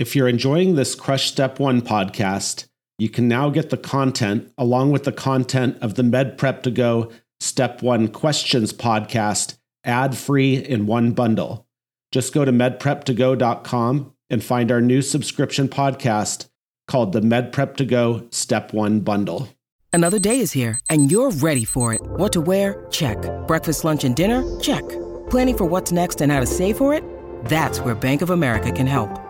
If you're enjoying this Crush Step 1 podcast, you can now get the content along with the content of the Med Prep to Go Step 1 Questions podcast ad free in one bundle. Just go to medprep2go.com and find our new subscription podcast called the Med Prep to Go Step 1 Bundle. Another day is here and you're ready for it. What to wear? Check. Breakfast, lunch, and dinner? Check. Planning for what's next and how to save for it? That's where Bank of America can help.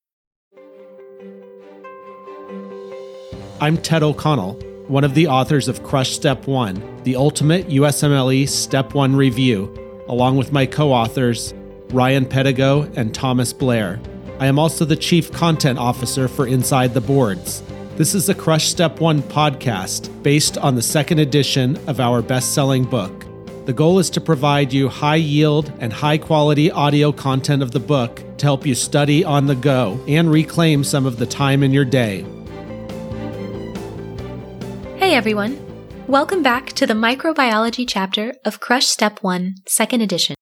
I'm Ted O'Connell, one of the authors of Crush Step 1, the ultimate USMLE Step 1 review, along with my co authors, Ryan Pedigo and Thomas Blair. I am also the Chief Content Officer for Inside the Boards. This is the Crush Step 1 podcast based on the second edition of our best selling book. The goal is to provide you high yield and high quality audio content of the book to help you study on the go and reclaim some of the time in your day. Hey everyone! Welcome back to the microbiology chapter of Crush Step 1, second edition.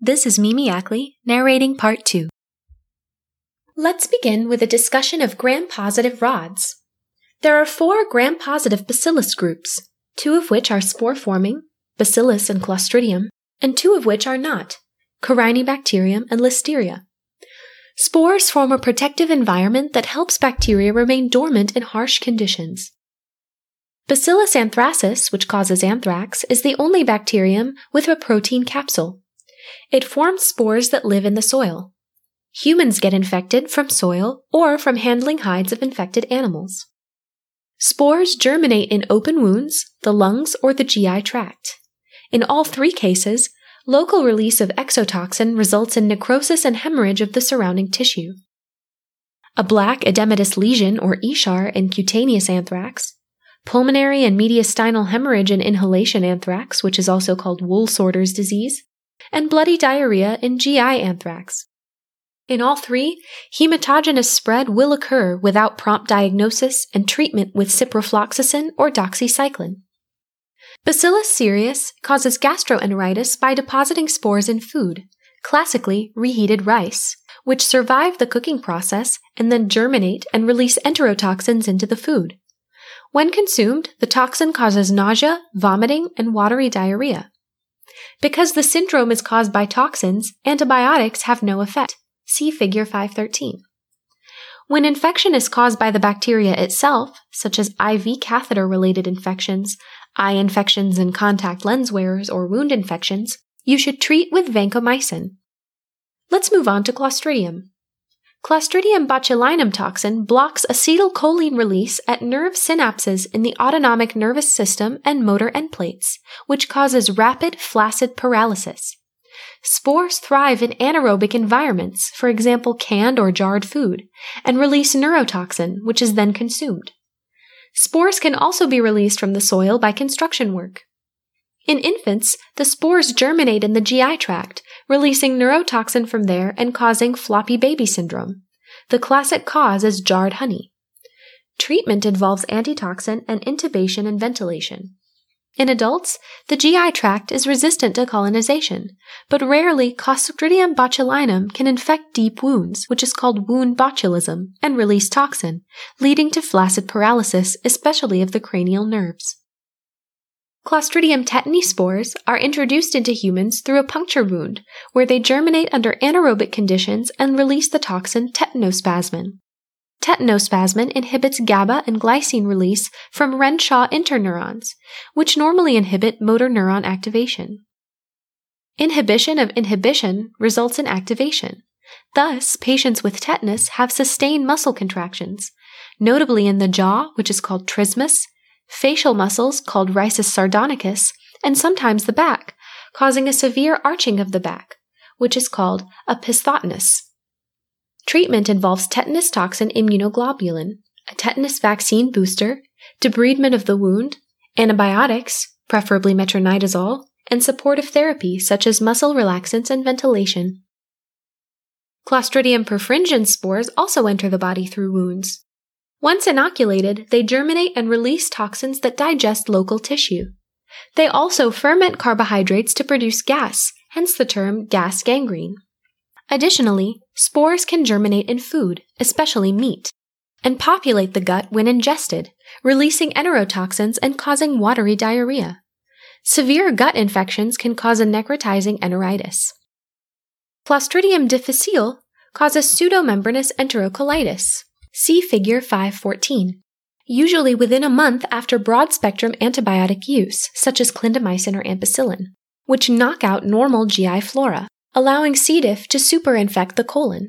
This is Mimi Ackley, narrating part 2. Let's begin with a discussion of gram-positive rods. There are four gram-positive bacillus groups, two of which are spore-forming, Bacillus and Clostridium, and two of which are not, Corynebacterium and Listeria. Spores form a protective environment that helps bacteria remain dormant in harsh conditions. Bacillus anthracis, which causes anthrax, is the only bacterium with a protein capsule. It forms spores that live in the soil. Humans get infected from soil or from handling hides of infected animals. Spores germinate in open wounds, the lungs, or the GI tract. In all three cases, local release of exotoxin results in necrosis and hemorrhage of the surrounding tissue. A black edematous lesion or eschar in cutaneous anthrax pulmonary and mediastinal hemorrhage and inhalation anthrax, which is also called wool sorter's disease, and bloody diarrhea in GI anthrax. In all three, hematogenous spread will occur without prompt diagnosis and treatment with ciprofloxacin or doxycycline. Bacillus cereus causes gastroenteritis by depositing spores in food, classically reheated rice, which survive the cooking process and then germinate and release enterotoxins into the food. When consumed, the toxin causes nausea, vomiting, and watery diarrhea. Because the syndrome is caused by toxins, antibiotics have no effect. See figure 513. When infection is caused by the bacteria itself, such as IV catheter related infections, eye infections in contact lens wearers, or wound infections, you should treat with vancomycin. Let's move on to Clostridium. Clostridium botulinum toxin blocks acetylcholine release at nerve synapses in the autonomic nervous system and motor end plates, which causes rapid flaccid paralysis. Spores thrive in anaerobic environments, for example, canned or jarred food, and release neurotoxin, which is then consumed. Spores can also be released from the soil by construction work. In infants, the spores germinate in the GI tract, releasing neurotoxin from there and causing floppy baby syndrome. The classic cause is jarred honey. Treatment involves antitoxin and intubation and ventilation. In adults, the GI tract is resistant to colonization, but rarely Clostridium botulinum can infect deep wounds, which is called wound botulism, and release toxin, leading to flaccid paralysis, especially of the cranial nerves. Clostridium tetani spores are introduced into humans through a puncture wound, where they germinate under anaerobic conditions and release the toxin tetanospasmin. Tetanospasmin inhibits GABA and glycine release from Renshaw interneurons, which normally inhibit motor neuron activation. Inhibition of inhibition results in activation. Thus, patients with tetanus have sustained muscle contractions, notably in the jaw, which is called trismus, facial muscles called risus sardonicus, and sometimes the back, causing a severe arching of the back, which is called opisthotonus. Treatment involves tetanus toxin immunoglobulin, a tetanus vaccine booster, debridement of the wound, antibiotics, preferably metronidazole, and supportive therapy such as muscle relaxants and ventilation. Clostridium perfringens spores also enter the body through wounds. Once inoculated, they germinate and release toxins that digest local tissue. They also ferment carbohydrates to produce gas, hence the term gas gangrene. Additionally, spores can germinate in food, especially meat, and populate the gut when ingested, releasing enterotoxins and causing watery diarrhea. Severe gut infections can cause a necrotizing enteritis. Clostridium difficile causes pseudomembranous enterocolitis. See figure 514. Usually within a month after broad spectrum antibiotic use, such as clindamycin or ampicillin, which knock out normal GI flora, allowing C. diff to superinfect the colon.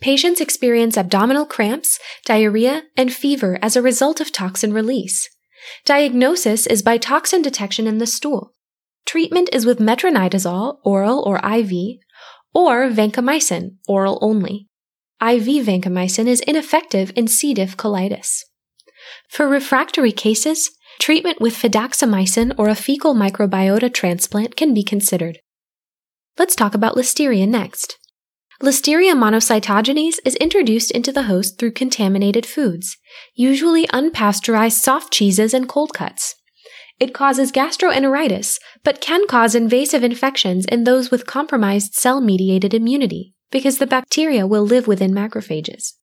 Patients experience abdominal cramps, diarrhea, and fever as a result of toxin release. Diagnosis is by toxin detection in the stool. Treatment is with metronidazole, oral or IV, or vancomycin, oral only. IV vancomycin is ineffective in C. diff colitis. For refractory cases, treatment with fidaxomicin or a fecal microbiota transplant can be considered. Let's talk about listeria next. Listeria monocytogenes is introduced into the host through contaminated foods, usually unpasteurized soft cheeses and cold cuts. It causes gastroenteritis, but can cause invasive infections in those with compromised cell mediated immunity, because the bacteria will live within macrophages.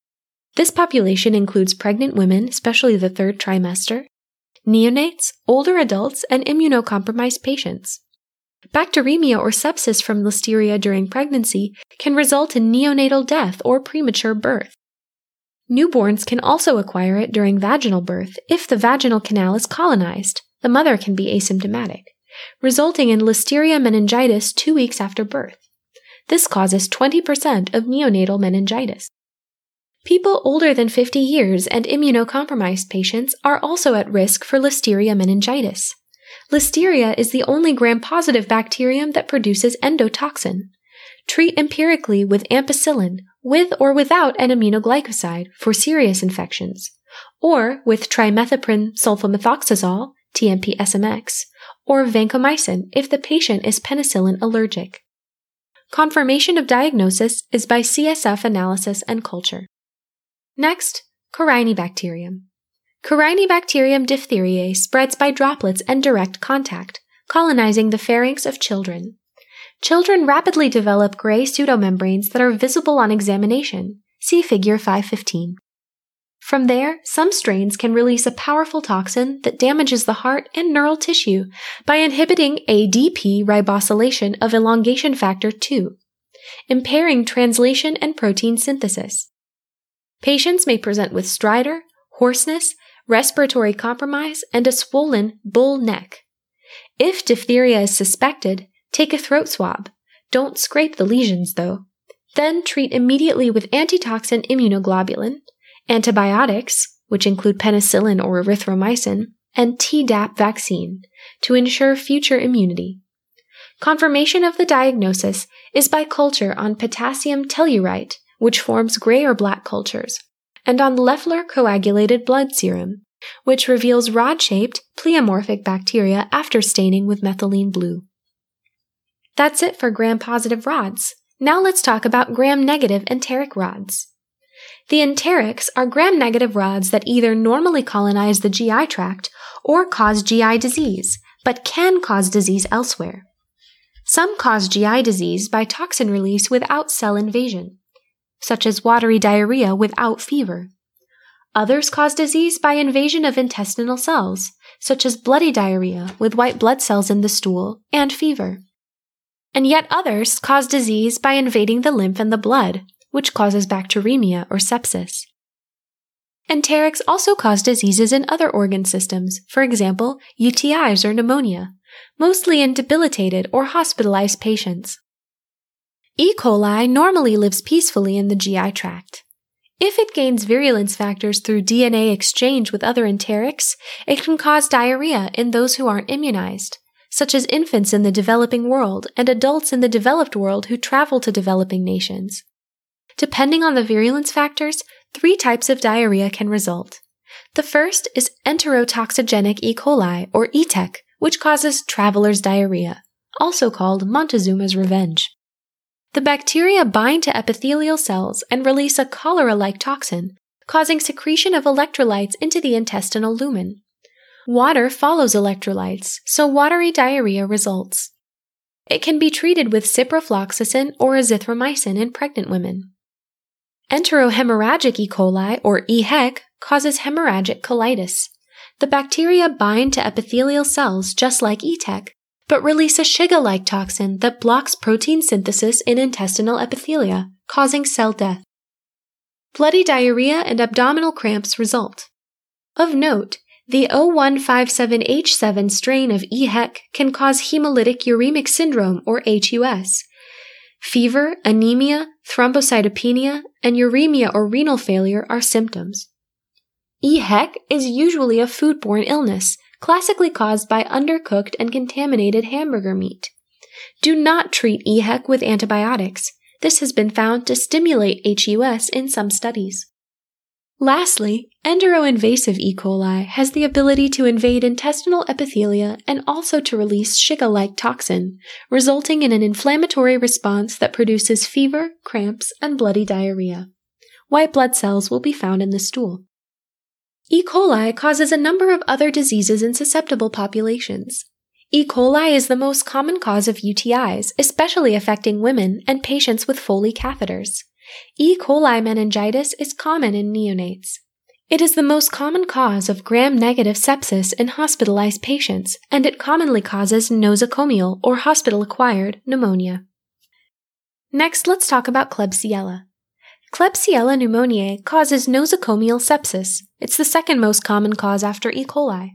This population includes pregnant women, especially the third trimester, neonates, older adults, and immunocompromised patients. Bacteremia or sepsis from listeria during pregnancy can result in neonatal death or premature birth. Newborns can also acquire it during vaginal birth if the vaginal canal is colonized. The mother can be asymptomatic, resulting in listeria meningitis two weeks after birth. This causes 20% of neonatal meningitis. People older than 50 years and immunocompromised patients are also at risk for listeria meningitis. Listeria is the only gram-positive bacterium that produces endotoxin. Treat empirically with ampicillin, with or without an aminoglycoside for serious infections, or with trimethoprim sulfamethoxazole, TMP-SMX, or vancomycin if the patient is penicillin allergic. Confirmation of diagnosis is by CSF analysis and culture. Next, Corynebacterium. Corynebacterium diphtheriae spreads by droplets and direct contact, colonizing the pharynx of children. Children rapidly develop gray pseudomembranes that are visible on examination. See figure 515. From there, some strains can release a powerful toxin that damages the heart and neural tissue by inhibiting ADP ribosylation of elongation factor 2, impairing translation and protein synthesis. Patients may present with stridor, hoarseness, respiratory compromise, and a swollen bull neck. If diphtheria is suspected, take a throat swab. Don't scrape the lesions though. Then treat immediately with antitoxin immunoglobulin, antibiotics, which include penicillin or erythromycin, and Tdap vaccine to ensure future immunity. Confirmation of the diagnosis is by culture on potassium tellurite, which forms gray or black cultures, and on Loeffler coagulated blood serum, which reveals rod shaped, pleomorphic bacteria after staining with methylene blue. That's it for gram positive rods. Now let's talk about gram negative enteric rods. The enterics are gram negative rods that either normally colonize the GI tract or cause GI disease, but can cause disease elsewhere. Some cause GI disease by toxin release without cell invasion such as watery diarrhea without fever. Others cause disease by invasion of intestinal cells, such as bloody diarrhea with white blood cells in the stool and fever. And yet others cause disease by invading the lymph and the blood, which causes bacteremia or sepsis. Enterics also cause diseases in other organ systems, for example, UTIs or pneumonia, mostly in debilitated or hospitalized patients. E. coli normally lives peacefully in the GI tract. If it gains virulence factors through DNA exchange with other enterics, it can cause diarrhea in those who aren't immunized, such as infants in the developing world and adults in the developed world who travel to developing nations. Depending on the virulence factors, three types of diarrhea can result. The first is enterotoxigenic E. coli, or ETEC, which causes traveler's diarrhea, also called Montezuma's revenge. The bacteria bind to epithelial cells and release a cholera like toxin, causing secretion of electrolytes into the intestinal lumen. Water follows electrolytes, so watery diarrhea results. It can be treated with ciprofloxacin or azithromycin in pregnant women. Enterohemorrhagic E. coli, or EHEC, causes hemorrhagic colitis. The bacteria bind to epithelial cells just like ETEC, but release a Shiga like toxin that blocks protein synthesis in intestinal epithelia, causing cell death. Bloody diarrhea and abdominal cramps result. Of note, the 0157H7 strain of EHEC can cause hemolytic uremic syndrome or HUS. Fever, anemia, thrombocytopenia, and uremia or renal failure are symptoms. EHEC is usually a foodborne illness, classically caused by undercooked and contaminated hamburger meat. Do not treat EHEC with antibiotics. This has been found to stimulate HUS in some studies. Lastly, enteroinvasive E. coli has the ability to invade intestinal epithelia and also to release Shiga like toxin, resulting in an inflammatory response that produces fever, cramps, and bloody diarrhea. White blood cells will be found in the stool. E. coli causes a number of other diseases in susceptible populations. E. coli is the most common cause of UTIs, especially affecting women and patients with Foley catheters. E. coli meningitis is common in neonates. It is the most common cause of gram-negative sepsis in hospitalized patients, and it commonly causes nosocomial or hospital-acquired pneumonia. Next, let's talk about Klebsiella. Klebsiella pneumoniae causes nosocomial sepsis. It's the second most common cause after E. coli.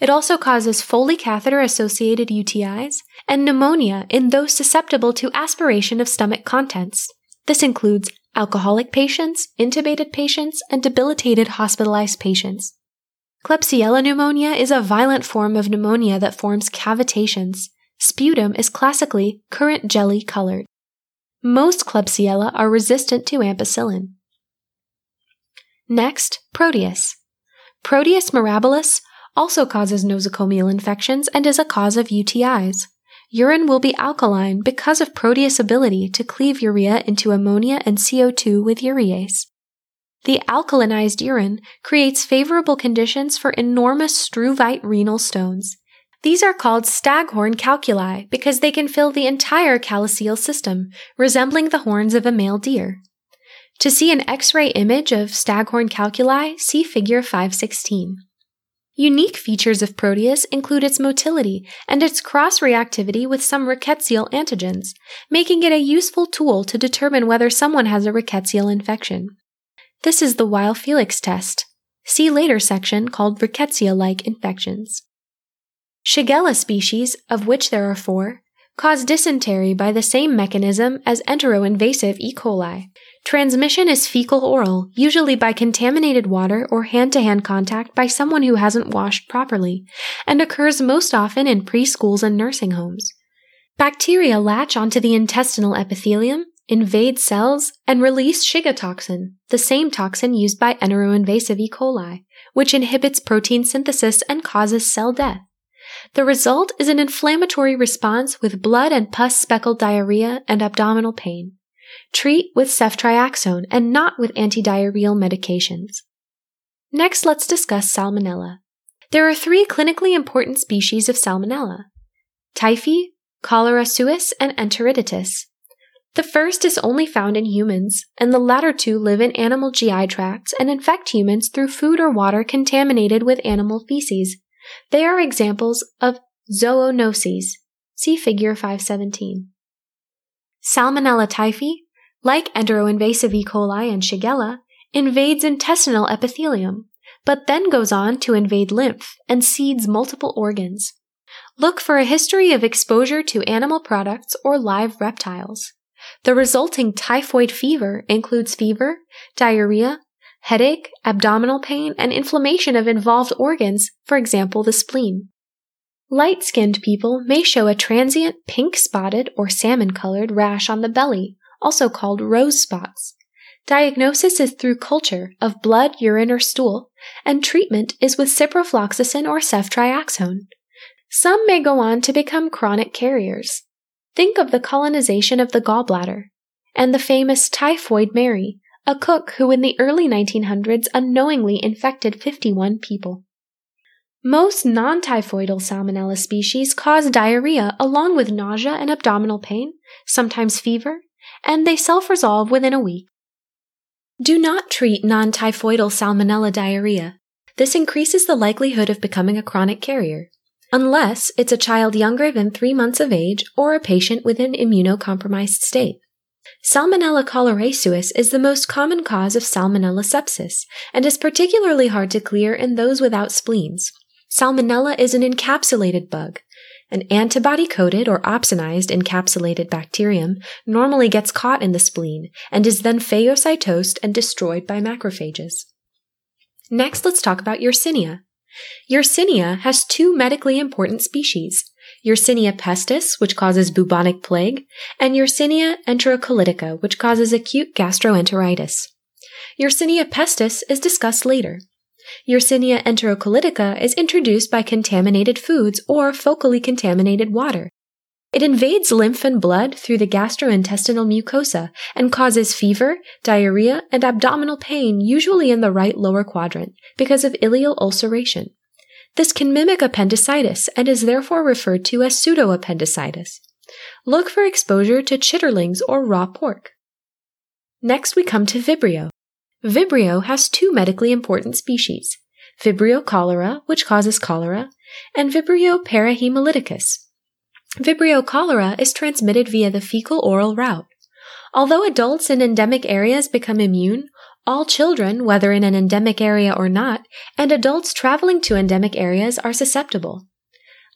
It also causes Foley catheter associated UTIs and pneumonia in those susceptible to aspiration of stomach contents. This includes alcoholic patients, intubated patients, and debilitated hospitalized patients. Klebsiella pneumonia is a violent form of pneumonia that forms cavitations. Sputum is classically currant jelly colored. Most Klebsiella are resistant to ampicillin. Next, Proteus. Proteus mirabilis also causes nosocomial infections and is a cause of UTIs. Urine will be alkaline because of Proteus' ability to cleave urea into ammonia and CO2 with urease. The alkalinized urine creates favorable conditions for enormous struvite renal stones. These are called staghorn calculi because they can fill the entire calyceal system, resembling the horns of a male deer. To see an X-ray image of staghorn calculi, see figure 516. Unique features of Proteus include its motility and its cross-reactivity with some rickettsial antigens, making it a useful tool to determine whether someone has a rickettsial infection. This is the Weil-Felix test. See later section called rickettsia-like infections. Shigella species, of which there are four, cause dysentery by the same mechanism as enteroinvasive E. coli. Transmission is fecal oral, usually by contaminated water or hand to hand contact by someone who hasn't washed properly, and occurs most often in preschools and nursing homes. Bacteria latch onto the intestinal epithelium, invade cells, and release Shiga toxin, the same toxin used by enteroinvasive E. coli, which inhibits protein synthesis and causes cell death. The result is an inflammatory response with blood and pus speckled diarrhea and abdominal pain. Treat with ceftriaxone and not with antidiarrheal medications. Next, let's discuss Salmonella. There are three clinically important species of Salmonella. Typhi, cholera suis, and enteritidis. The first is only found in humans, and the latter two live in animal GI tracts and infect humans through food or water contaminated with animal feces. They are examples of zoonoses. See figure 517. Salmonella typhi, like enteroinvasive E. coli and Shigella, invades intestinal epithelium, but then goes on to invade lymph and seeds multiple organs. Look for a history of exposure to animal products or live reptiles. The resulting typhoid fever includes fever, diarrhea, headache, abdominal pain, and inflammation of involved organs, for example, the spleen. Light skinned people may show a transient pink spotted or salmon colored rash on the belly, also called rose spots. Diagnosis is through culture of blood, urine, or stool, and treatment is with ciprofloxacin or ceftriaxone. Some may go on to become chronic carriers. Think of the colonization of the gallbladder and the famous Typhoid Mary, a cook who in the early 1900s unknowingly infected 51 people. Most non-typhoidal salmonella species cause diarrhea along with nausea and abdominal pain, sometimes fever, and they self-resolve within a week. Do not treat non-typhoidal salmonella diarrhea. This increases the likelihood of becoming a chronic carrier, unless it's a child younger than three months of age or a patient with an immunocompromised state. Salmonella cholerae-suis is the most common cause of salmonella sepsis and is particularly hard to clear in those without spleens. Salmonella is an encapsulated bug, an antibody coated or opsonized encapsulated bacterium normally gets caught in the spleen and is then phagocytosed and destroyed by macrophages. Next, let's talk about Yersinia. Yersinia has two medically important species, Yersinia pestis, which causes bubonic plague, and Yersinia enterocolitica, which causes acute gastroenteritis. Yersinia pestis is discussed later. Yersinia enterocolitica is introduced by contaminated foods or focally contaminated water. It invades lymph and blood through the gastrointestinal mucosa and causes fever, diarrhea, and abdominal pain, usually in the right lower quadrant, because of ileal ulceration. This can mimic appendicitis and is therefore referred to as pseudoappendicitis. Look for exposure to chitterlings or raw pork. Next, we come to Vibrio. Vibrio has two medically important species Vibrio cholera, which causes cholera, and Vibrio parahemolyticus. Vibrio cholera is transmitted via the fecal oral route. Although adults in endemic areas become immune, all children, whether in an endemic area or not, and adults traveling to endemic areas are susceptible.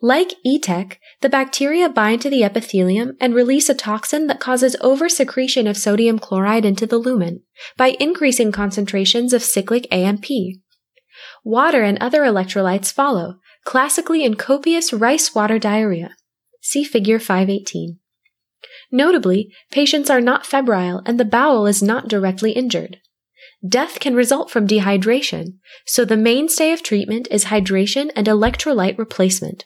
Like ETEC, the bacteria bind to the epithelium and release a toxin that causes oversecretion of sodium chloride into the lumen by increasing concentrations of cyclic AMP. Water and other electrolytes follow, classically in copious rice water diarrhea. See figure 518. Notably, patients are not febrile and the bowel is not directly injured. Death can result from dehydration, so the mainstay of treatment is hydration and electrolyte replacement.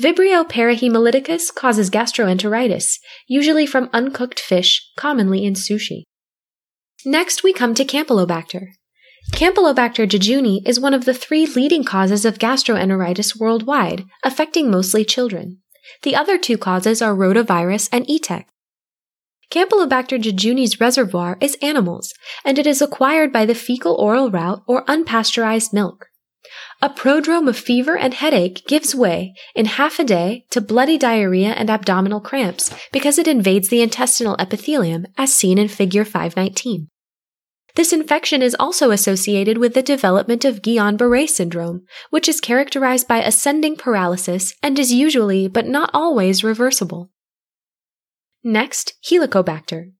Vibrio parahemolyticus causes gastroenteritis, usually from uncooked fish, commonly in sushi. Next, we come to Campylobacter. Campylobacter jejuni is one of the three leading causes of gastroenteritis worldwide, affecting mostly children. The other two causes are rotavirus and ETEC. Campylobacter jejuni's reservoir is animals, and it is acquired by the fecal oral route or unpasteurized milk. A prodrome of fever and headache gives way in half a day to bloody diarrhea and abdominal cramps because it invades the intestinal epithelium as seen in figure 519. This infection is also associated with the development of Guillain-Barré syndrome, which is characterized by ascending paralysis and is usually, but not always, reversible. Next, Helicobacter.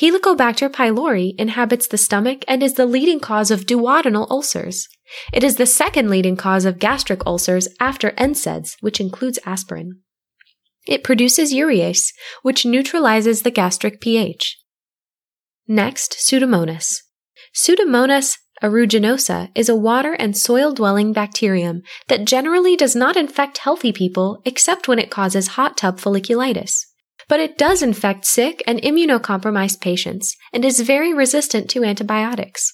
Helicobacter pylori inhabits the stomach and is the leading cause of duodenal ulcers. It is the second leading cause of gastric ulcers after NSAIDs, which includes aspirin. It produces urease, which neutralizes the gastric pH. Next, Pseudomonas. Pseudomonas aeruginosa is a water and soil dwelling bacterium that generally does not infect healthy people except when it causes hot tub folliculitis. But it does infect sick and immunocompromised patients and is very resistant to antibiotics.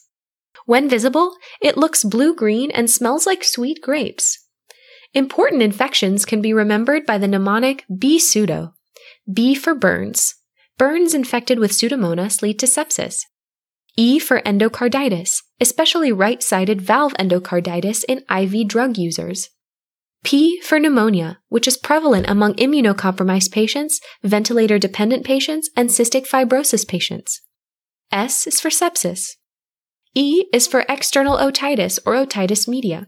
When visible, it looks blue green and smells like sweet grapes. Important infections can be remembered by the mnemonic B pseudo. B for burns. Burns infected with Pseudomonas lead to sepsis. E for endocarditis, especially right sided valve endocarditis in IV drug users. P for pneumonia, which is prevalent among immunocompromised patients, ventilator dependent patients, and cystic fibrosis patients. S is for sepsis. E is for external otitis or otitis media.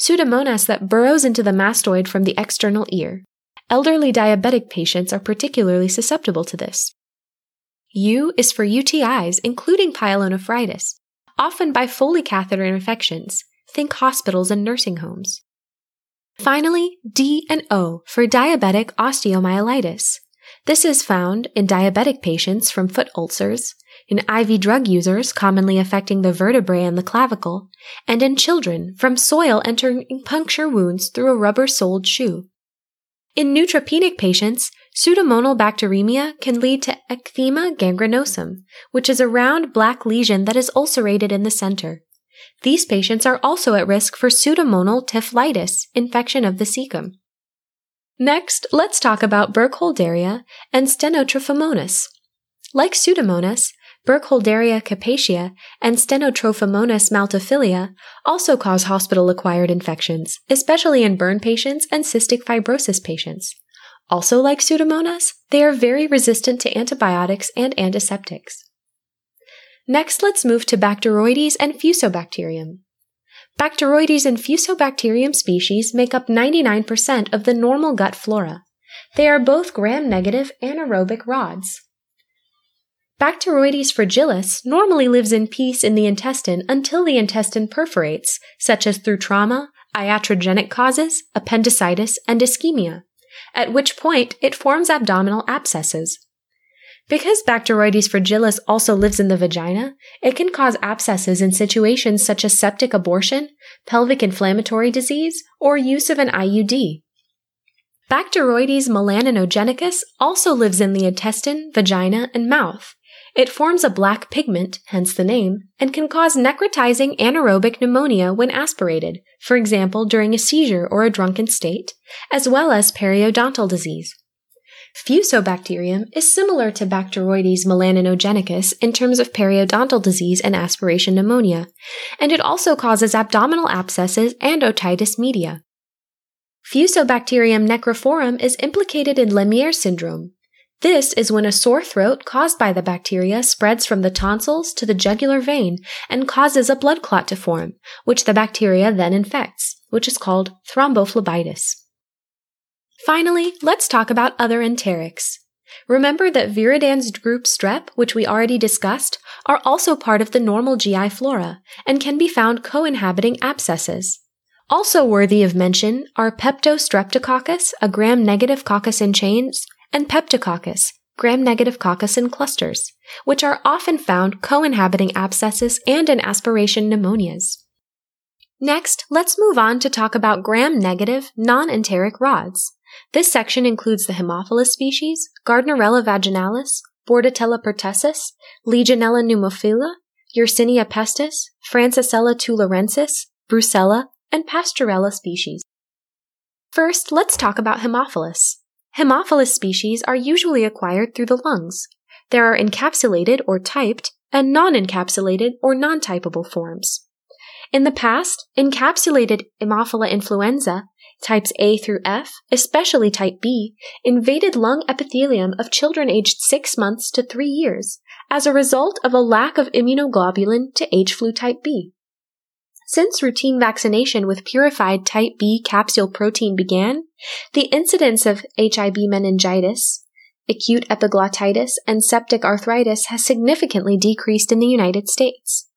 Pseudomonas that burrows into the mastoid from the external ear. Elderly diabetic patients are particularly susceptible to this. U is for UTIs, including pyelonephritis, often by Foley catheter infections. Think hospitals and nursing homes. Finally, D and O for diabetic osteomyelitis. This is found in diabetic patients from foot ulcers, in IV drug users commonly affecting the vertebrae and the clavicle, and in children from soil entering puncture wounds through a rubber soled shoe. In neutropenic patients, pseudomonal bacteremia can lead to ecthyma gangrenosum, which is a round black lesion that is ulcerated in the center. These patients are also at risk for pseudomonal typhlitis, infection of the cecum. Next, let's talk about Burkholderia and Stenotrophomonas. Like Pseudomonas, Burkholderia cepacia and Stenotrophomonas maltophilia also cause hospital-acquired infections, especially in burn patients and cystic fibrosis patients. Also like Pseudomonas, they are very resistant to antibiotics and antiseptics. Next, let's move to Bacteroides and Fusobacterium. Bacteroides and Fusobacterium species make up 99% of the normal gut flora. They are both gram-negative anaerobic rods. Bacteroides fragilis normally lives in peace in the intestine until the intestine perforates, such as through trauma, iatrogenic causes, appendicitis, and ischemia, at which point it forms abdominal abscesses. Because Bacteroides fragilis also lives in the vagina, it can cause abscesses in situations such as septic abortion, pelvic inflammatory disease, or use of an IUD. Bacteroides melaninogenicus also lives in the intestine, vagina, and mouth. It forms a black pigment, hence the name, and can cause necrotizing anaerobic pneumonia when aspirated, for example during a seizure or a drunken state, as well as periodontal disease. Fusobacterium is similar to Bacteroides melaninogenicus in terms of periodontal disease and aspiration pneumonia, and it also causes abdominal abscesses and otitis media. Fusobacterium necrophorum is implicated in Lemierre syndrome, this is when a sore throat caused by the bacteria spreads from the tonsils to the jugular vein and causes a blood clot to form, which the bacteria then infects, which is called thrombophlebitis. Finally, let's talk about other enterics. Remember that Viridans group strep, which we already discussed, are also part of the normal GI flora and can be found co-inhabiting abscesses. Also worthy of mention are Peptostreptococcus, a gram-negative coccus in chains, and Peptococcus, gram-negative coccus in clusters, which are often found co-inhabiting abscesses and in aspiration pneumonias. Next, let's move on to talk about gram-negative non-enteric rods. This section includes the Haemophilus species, Gardnerella vaginalis, Bordetella pertussis, Legionella pneumophila, Yersinia pestis, Francisella tularensis, Brucella, and Pasteurella species. First, let's talk about Haemophilus. Haemophilus species are usually acquired through the lungs. There are encapsulated or typed and non-encapsulated or non-typable forms. In the past, encapsulated Haemophilus influenza, types A through F, especially type B, invaded lung epithelium of children aged 6 months to 3 years as a result of a lack of immunoglobulin to H flu type B. Since routine vaccination with purified type B capsule protein began, the incidence of HIB meningitis, acute epiglottitis, and septic arthritis has significantly decreased in the United States.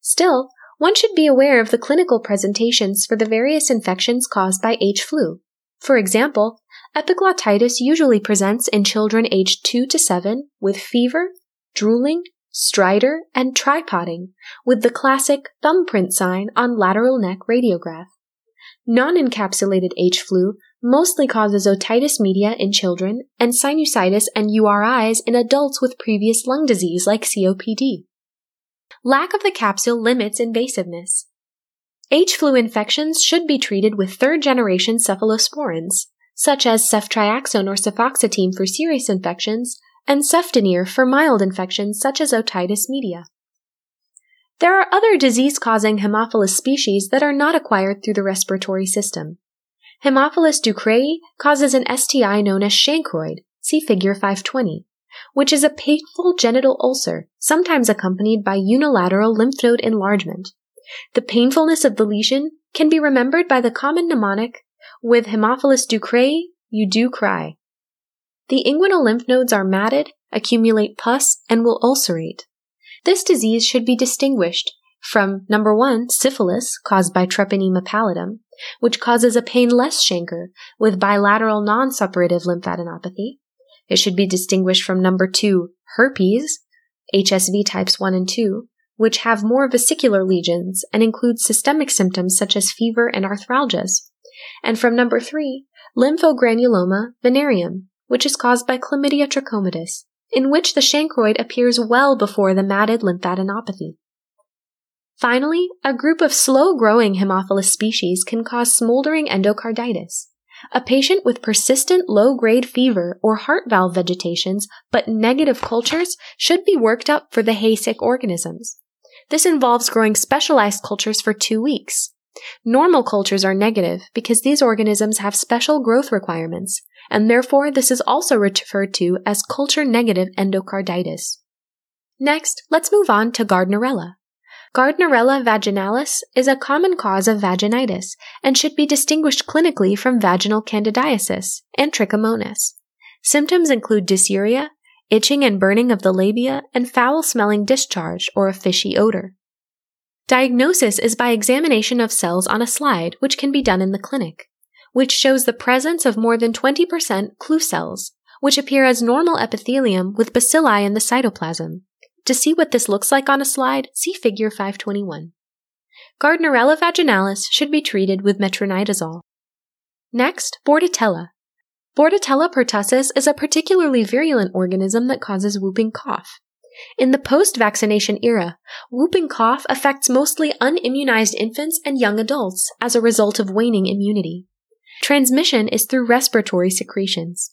Still, one should be aware of the clinical presentations for the various infections caused by H flu. For example, epiglottitis usually presents in children aged 2 to 7 with fever, drooling, stridor, and tripoding, with the classic thumbprint sign on lateral neck radiograph. Non-encapsulated H flu mostly causes otitis media in children and sinusitis and URIs in adults with previous lung disease like COPD. Lack of the capsule limits invasiveness. H flu infections should be treated with third generation cephalosporins, such as ceftriaxone or cefoxitin for serious infections and cefdinir for mild infections such as otitis media. There are other disease-causing Haemophilus species that are not acquired through the respiratory system. Haemophilus ducreyi causes an STI known as chancroid, see figure 520, which is a painful genital ulcer, sometimes accompanied by unilateral lymph node enlargement. The painfulness of the lesion can be remembered by the common mnemonic, with Haemophilus ducreyi, you do cry. The inguinal lymph nodes are matted, accumulate pus, and will ulcerate. This disease should be distinguished from number one, syphilis, caused by treponema pallidum, which causes a painless chancre with bilateral non-suppurative lymphadenopathy. It should be distinguished from number two, herpes, HSV types 1 and 2, which have more vesicular lesions and include systemic symptoms such as fever and arthralgias. And from number 3, lymphogranuloma venereum, which is caused by chlamydia trachomatis, in which the chancroid appears well before the matted lymphadenopathy. Finally, a group of slow growing Haemophilus species can cause smoldering endocarditis. A patient with persistent low grade fever or heart valve vegetations but negative cultures should be worked up for the HACEK organisms. This involves growing specialized cultures for two weeks. Normal cultures are negative because these organisms have special growth requirements, and therefore this is also referred to as culture negative endocarditis. Next, let's move on to Gardnerella. Gardnerella vaginalis is a common cause of vaginitis and should be distinguished clinically from vaginal candidiasis and trichomonas. Symptoms include dysuria, itching and burning of the labia, and foul smelling discharge or a fishy odor. Diagnosis is by examination of cells on a slide, which can be done in the clinic, which shows the presence of more than 20% clue cells, which appear as normal epithelium with bacilli in the cytoplasm. To see what this looks like on a slide, see figure 521. Gardnerella vaginalis should be treated with metronidazole. Next, Bordetella. Bordetella pertussis is a particularly virulent organism that causes whooping cough. In the post-vaccination era, whooping cough affects mostly unimmunized infants and young adults as a result of waning immunity. Transmission is through respiratory secretions.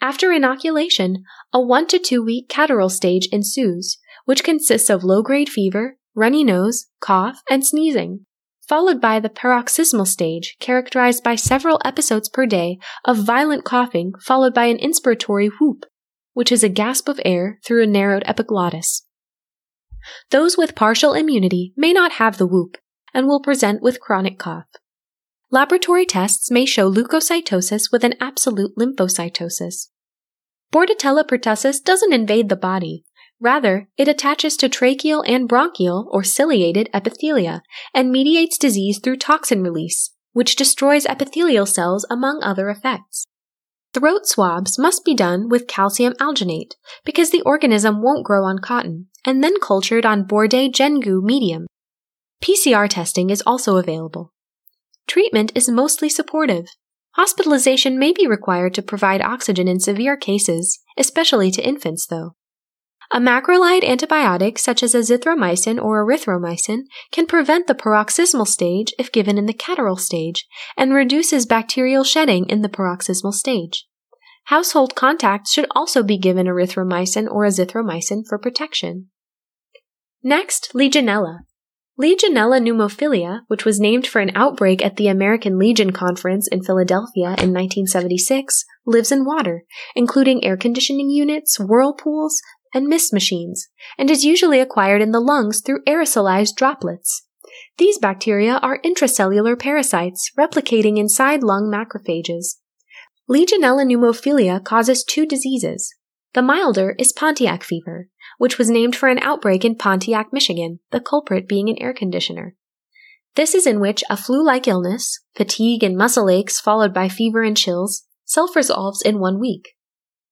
After inoculation, a one to two week catarrhal stage ensues, which consists of low grade fever, runny nose, cough, and sneezing, followed by the paroxysmal stage, characterized by several episodes per day of violent coughing, followed by an inspiratory whoop, which is a gasp of air through a narrowed epiglottis. Those with partial immunity may not have the whoop and will present with chronic cough. Laboratory tests may show leukocytosis with an absolute lymphocytosis. Bordetella pertussis doesn't invade the body, Rather, it attaches to tracheal and bronchial or ciliated epithelia and mediates disease through toxin release, which destroys epithelial cells among other effects. Throat swabs must be done with calcium alginate because the organism won't grow on cotton and then cultured on Bordet Gengou medium. PCR testing is also available. Treatment is mostly supportive. Hospitalization may be required to provide oxygen in severe cases, especially to infants though. A macrolide antibiotic such as azithromycin or erythromycin can prevent the paroxysmal stage if given in the catarrhal stage and reduces bacterial shedding in the paroxysmal stage. Household contacts should also be given erythromycin or azithromycin for protection. Next, Legionella. Legionella pneumophila, which was named for an outbreak at the American Legion Conference in Philadelphia in 1976, lives in water, including air conditioning units, whirlpools, and mist machines, and is usually acquired in the lungs through aerosolized droplets. These bacteria are intracellular parasites replicating inside lung macrophages. Legionella pneumophila causes two diseases. The milder is Pontiac fever, which was named for an outbreak in Pontiac, Michigan, the culprit being an air conditioner. This is in which a flu-like illness, fatigue and muscle aches followed by fever and chills, self-resolves in one week.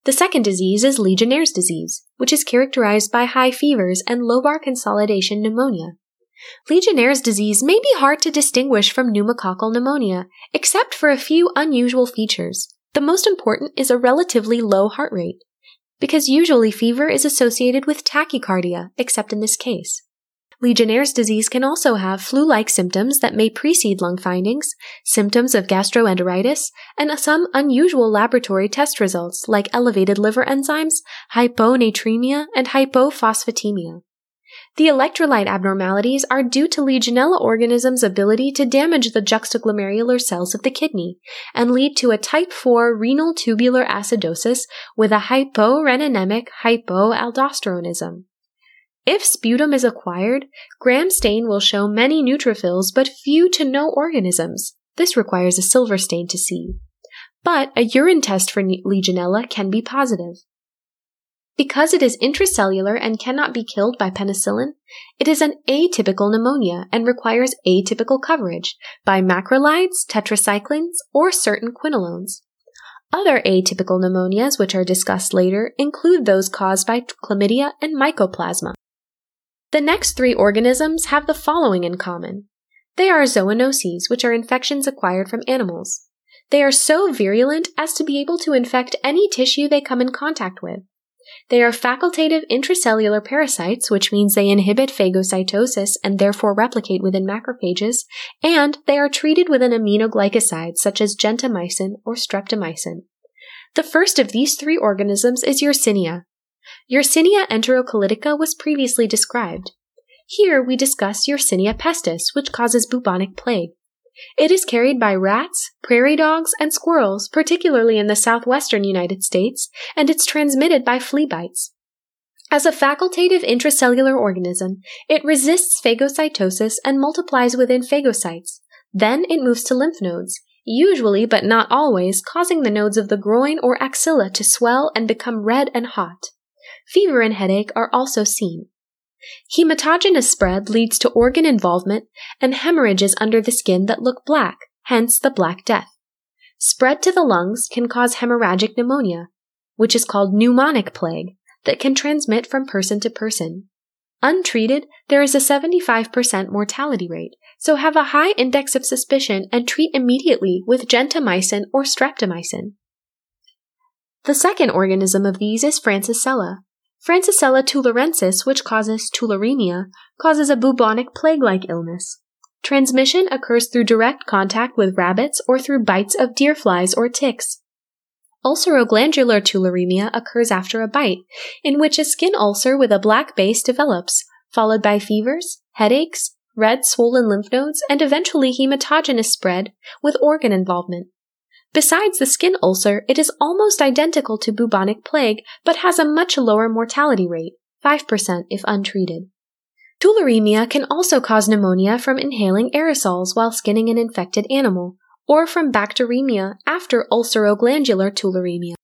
The second disease is Legionnaire's disease, which is characterized by high fevers and lobar consolidation pneumonia. Legionnaire's disease may be hard to distinguish from pneumococcal pneumonia, except for a few unusual features. The most important is a relatively low heart rate, because usually fever is associated with tachycardia, except in this case. Legionnaire's disease can also have flu-like symptoms that may precede lung findings, symptoms of gastroenteritis, and some unusual laboratory test results like elevated liver enzymes, hyponatremia, and hypophosphatemia. The electrolyte abnormalities are due to Legionella organisms' ability to damage the juxtaglomerular cells of the kidney and lead to a type 4 renal tubular acidosis with a hyporeninemic hypoaldosteronism. If sputum is acquired, gram stain will show many neutrophils but few to no organisms. This requires a silver stain to see. But a urine test for Legionella can be positive. Because it is intracellular and cannot be killed by penicillin, it is an atypical pneumonia and requires atypical coverage by macrolides, tetracyclines, or certain quinolones. Other atypical pneumonias, which are discussed later, include those caused by chlamydia and mycoplasma. The next three organisms have the following in common. They are zoonoses, which are infections acquired from animals. They are so virulent as to be able to infect any tissue they come in contact with. They are facultative intracellular parasites, which means they inhibit phagocytosis and therefore replicate within macrophages, and they are treated with an aminoglycoside such as gentamicin or streptomycin. The first of these three organisms is Yersinia. Yersinia enterocolitica was previously described. Here we discuss Yersinia pestis, which causes bubonic plague. It is carried by rats, prairie dogs, and squirrels, particularly in the southwestern United States, and it's transmitted by flea bites. As a facultative intracellular organism, it resists phagocytosis and multiplies within phagocytes. Then it moves to lymph nodes, usually but not always causing the nodes of the groin or axilla to swell and become red and hot. Fever and headache are also seen. Hematogenous spread leads to organ involvement and hemorrhages under the skin that look black, hence the Black Death. Spread to the lungs can cause hemorrhagic pneumonia, which is called pneumonic plague, that can transmit from person to person. Untreated, there is a 75% mortality rate, so have a high index of suspicion and treat immediately with gentamicin or streptomycin. The second organism of these is Francisella, Francisella tularensis, which causes tularemia, causes a bubonic plague-like illness. Transmission occurs through direct contact with rabbits or through bites of deer flies or ticks. Ulceroglandular tularemia occurs after a bite, in which a skin ulcer with a black base develops, followed by fevers, headaches, red swollen lymph nodes, and eventually hematogenous spread with organ involvement. Besides the skin ulcer, it is almost identical to bubonic plague, but has a much lower mortality rate, 5% if untreated. Tularemia can also cause pneumonia from inhaling aerosols while skinning an infected animal, or from bacteremia after ulceroglandular tularemia.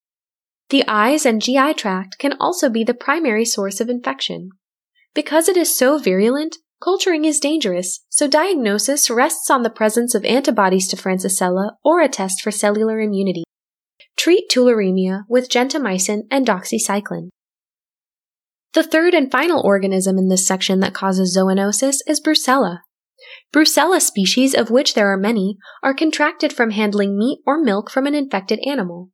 The eyes and GI tract can also be the primary source of infection. Because it is so virulent, Culturing is dangerous, so diagnosis rests on the presence of antibodies to Francisella or a test for cellular immunity. Treat tularemia with gentamicin and doxycycline. The third and final organism in this section that causes zoonosis is Brucella. Brucella species, of which there are many, are contracted from handling meat or milk from an infected animal.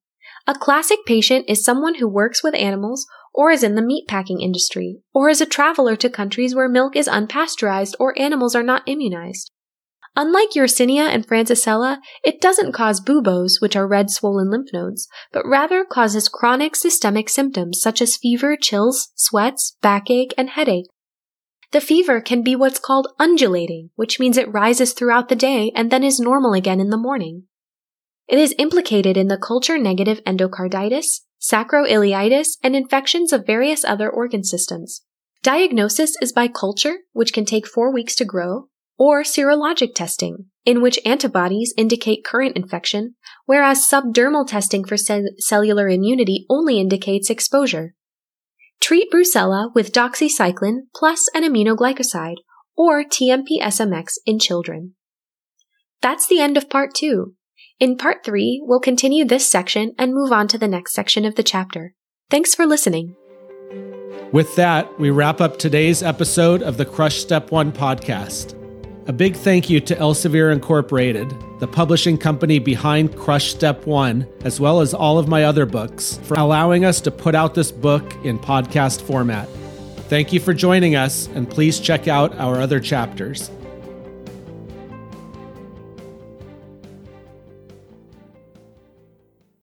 A classic patient is someone who works with animals or is in the meatpacking industry, or is a traveler to countries where milk is unpasteurized or animals are not immunized. Unlike Yersinia and Francisella, it doesn't cause buboes, which are red swollen lymph nodes, but rather causes chronic systemic symptoms such as fever, chills, sweats, backache, and headache. The fever can be what's called undulating, which means it rises throughout the day and then is normal again in the morning. It is implicated in the culture negative endocarditis, sacroiliitis, and infections of various other organ systems. Diagnosis is by culture, which can take four weeks to grow, or serologic testing, in which antibodies indicate current infection, whereas subdermal testing for cellular immunity only indicates exposure. Treat brucella with doxycycline plus an aminoglycoside, or TMP-SMX in children. That's the end of part two. In part three, we'll continue this section and move on to the next section of the chapter. Thanks for listening. With that, we wrap up today's episode of the Crush Step 1 podcast. A big thank you to Elsevier Incorporated, the publishing company behind Crush Step 1, as well as all of my other books, for allowing us to put out this book in podcast format. Thank you for joining us, and please check out our other chapters.